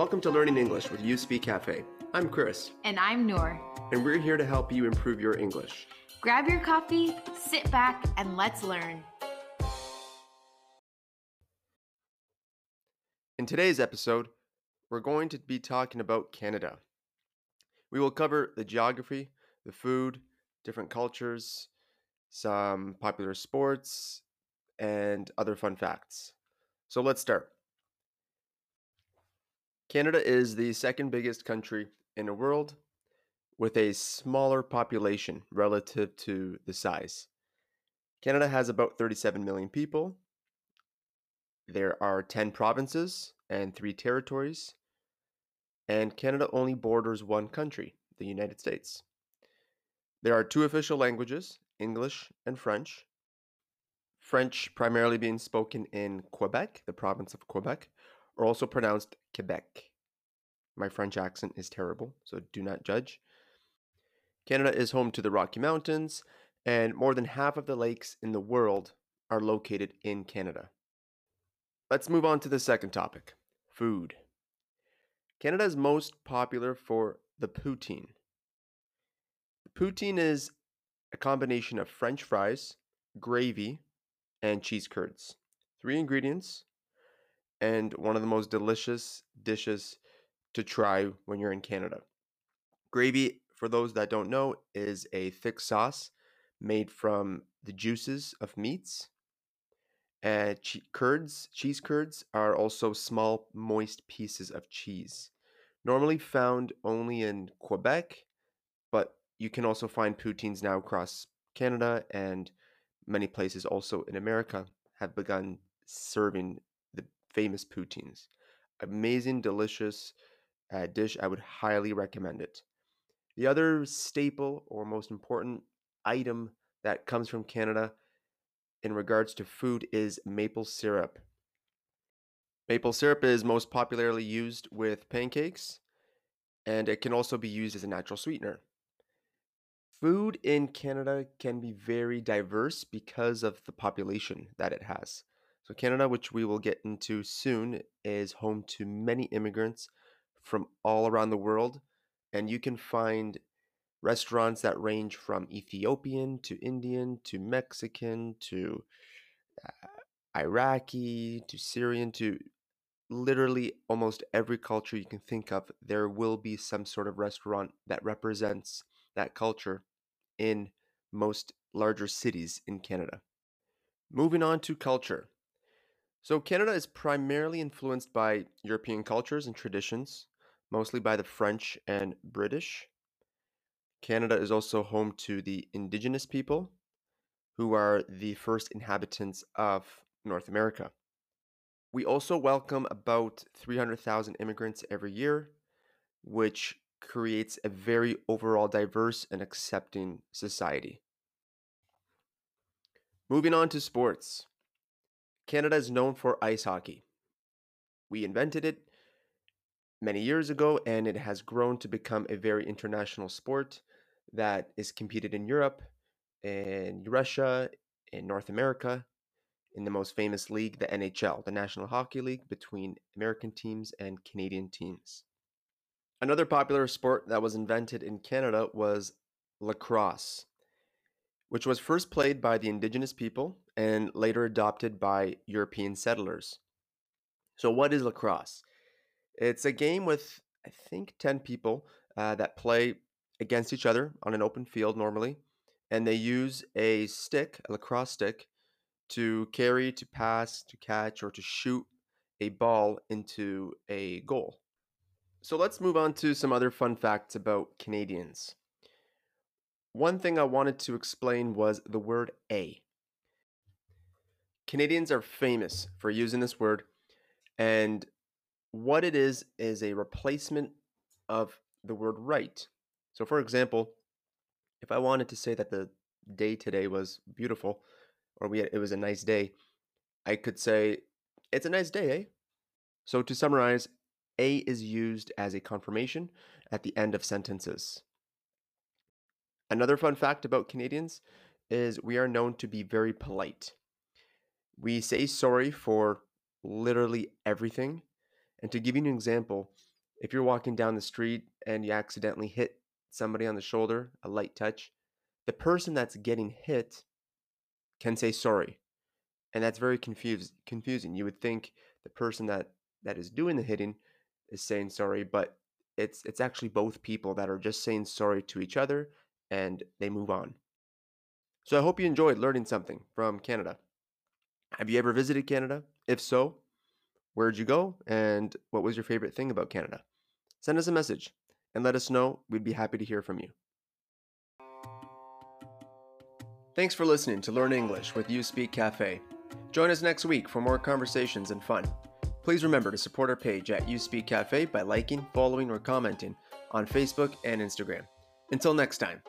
Welcome to Learning English with You Speak Cafe. I'm Chris, And I'm Noor. and we're here to help you improve your English. Grab your coffee, sit back, and let's learn. In today's episode, we're going to be talking about Canada. We will cover the geography, the food, different cultures, some popular sports, and other fun facts. So let's start. Canada is the second biggest country in the world with a smaller population relative to the size. Canada has about 37 million people. There are 10 provinces and 3 territories. And Canada only borders one country, the United States. There are two official languages, English and French. French primarily being spoken in Quebec, the province of Quebec, or also pronounced Quebec. My French accent is terrible, so do not judge. Canada is home to the Rocky Mountains, and more than half of the lakes in the world are located in Canada. Let's move on to the second topic food. Canada is most popular for the poutine. Poutine is a combination of French fries, gravy, and cheese curds. Three ingredients, and one of the most delicious dishes to try when you're in Canada. Gravy, for those that don't know, is a thick sauce made from the juices of meats. And che- curds, cheese curds, are also small, moist pieces of cheese. Normally found only in Quebec, but you can also find poutines now across Canada and many places also in America have begun serving famous poutines. Amazing, delicious uh, dish. I would highly recommend it. The other staple or most important item that comes from Canada in regards to food is maple syrup. Maple syrup is most popularly used with pancakes and it can also be used as a natural sweetener. Food in Canada can be very diverse because of the population that it has. So, Canada, which we will get into soon, is home to many immigrants from all around the world, and you can find restaurants that range from Ethiopian to Indian to Mexican to uh, Iraqi to Syrian to literally almost every culture you can think of. There will be some sort of restaurant that represents that culture in most larger cities in Canada. Moving on to culture. So, Canada is primarily influenced by European cultures and traditions, mostly by the French and British. Canada is also home to the Indigenous people, who are the first inhabitants of North America. We also welcome about 300,000 immigrants every year, which creates a very overall diverse and accepting society. Moving on to sports. Canada is known for ice hockey. We invented it many years ago, and it has grown to become a very international sport that is competed in Europe, in Russia, in North America, in the most famous league, the NHL, the National Hockey League, between American teams and Canadian teams. Another popular sport that was invented in Canada was lacrosse, which was first played by the Indigenous people and later adopted by European settlers. So, what is lacrosse? It's a game with, I think, 10 people uh, that play against each other on an open field normally, and they use a stick, a lacrosse stick, to carry, to pass, to catch, or to shoot a ball into a goal. So let's move on to some other fun facts about Canadians. One thing I wanted to explain was the word a. Canadians are famous for using this word, and what it is is a replacement of the word right. So, for example, if I wanted to say that the day today was beautiful, or we had, it was a nice day, I could say it's a nice day, eh? So, to summarize, a is used as a confirmation at the end of sentences. Another fun fact about Canadians is we are known to be very polite. We say sorry for literally everything. And to give you an example, If you're walking down the street and you accidentally hit somebody on the shoulder, a light touch, the person that's getting hit can say sorry. And that's very confused, confusing. You would think the person that, that is doing the hitting is saying sorry, but it's it's actually both people that are just saying sorry to each other and they move on. So I hope you enjoyed learning something from Canada. Have you ever visited Canada? If so, where'd you go and what was your favorite thing about Canada? Send us a message and let us know. We'd be happy to hear from you. Thanks for listening to Learn English with You Speak Cafe. Join us next week for more conversations and fun. Please remember to support our page at You Speak Cafe by liking, following, or commenting on Facebook and Instagram. Until next time.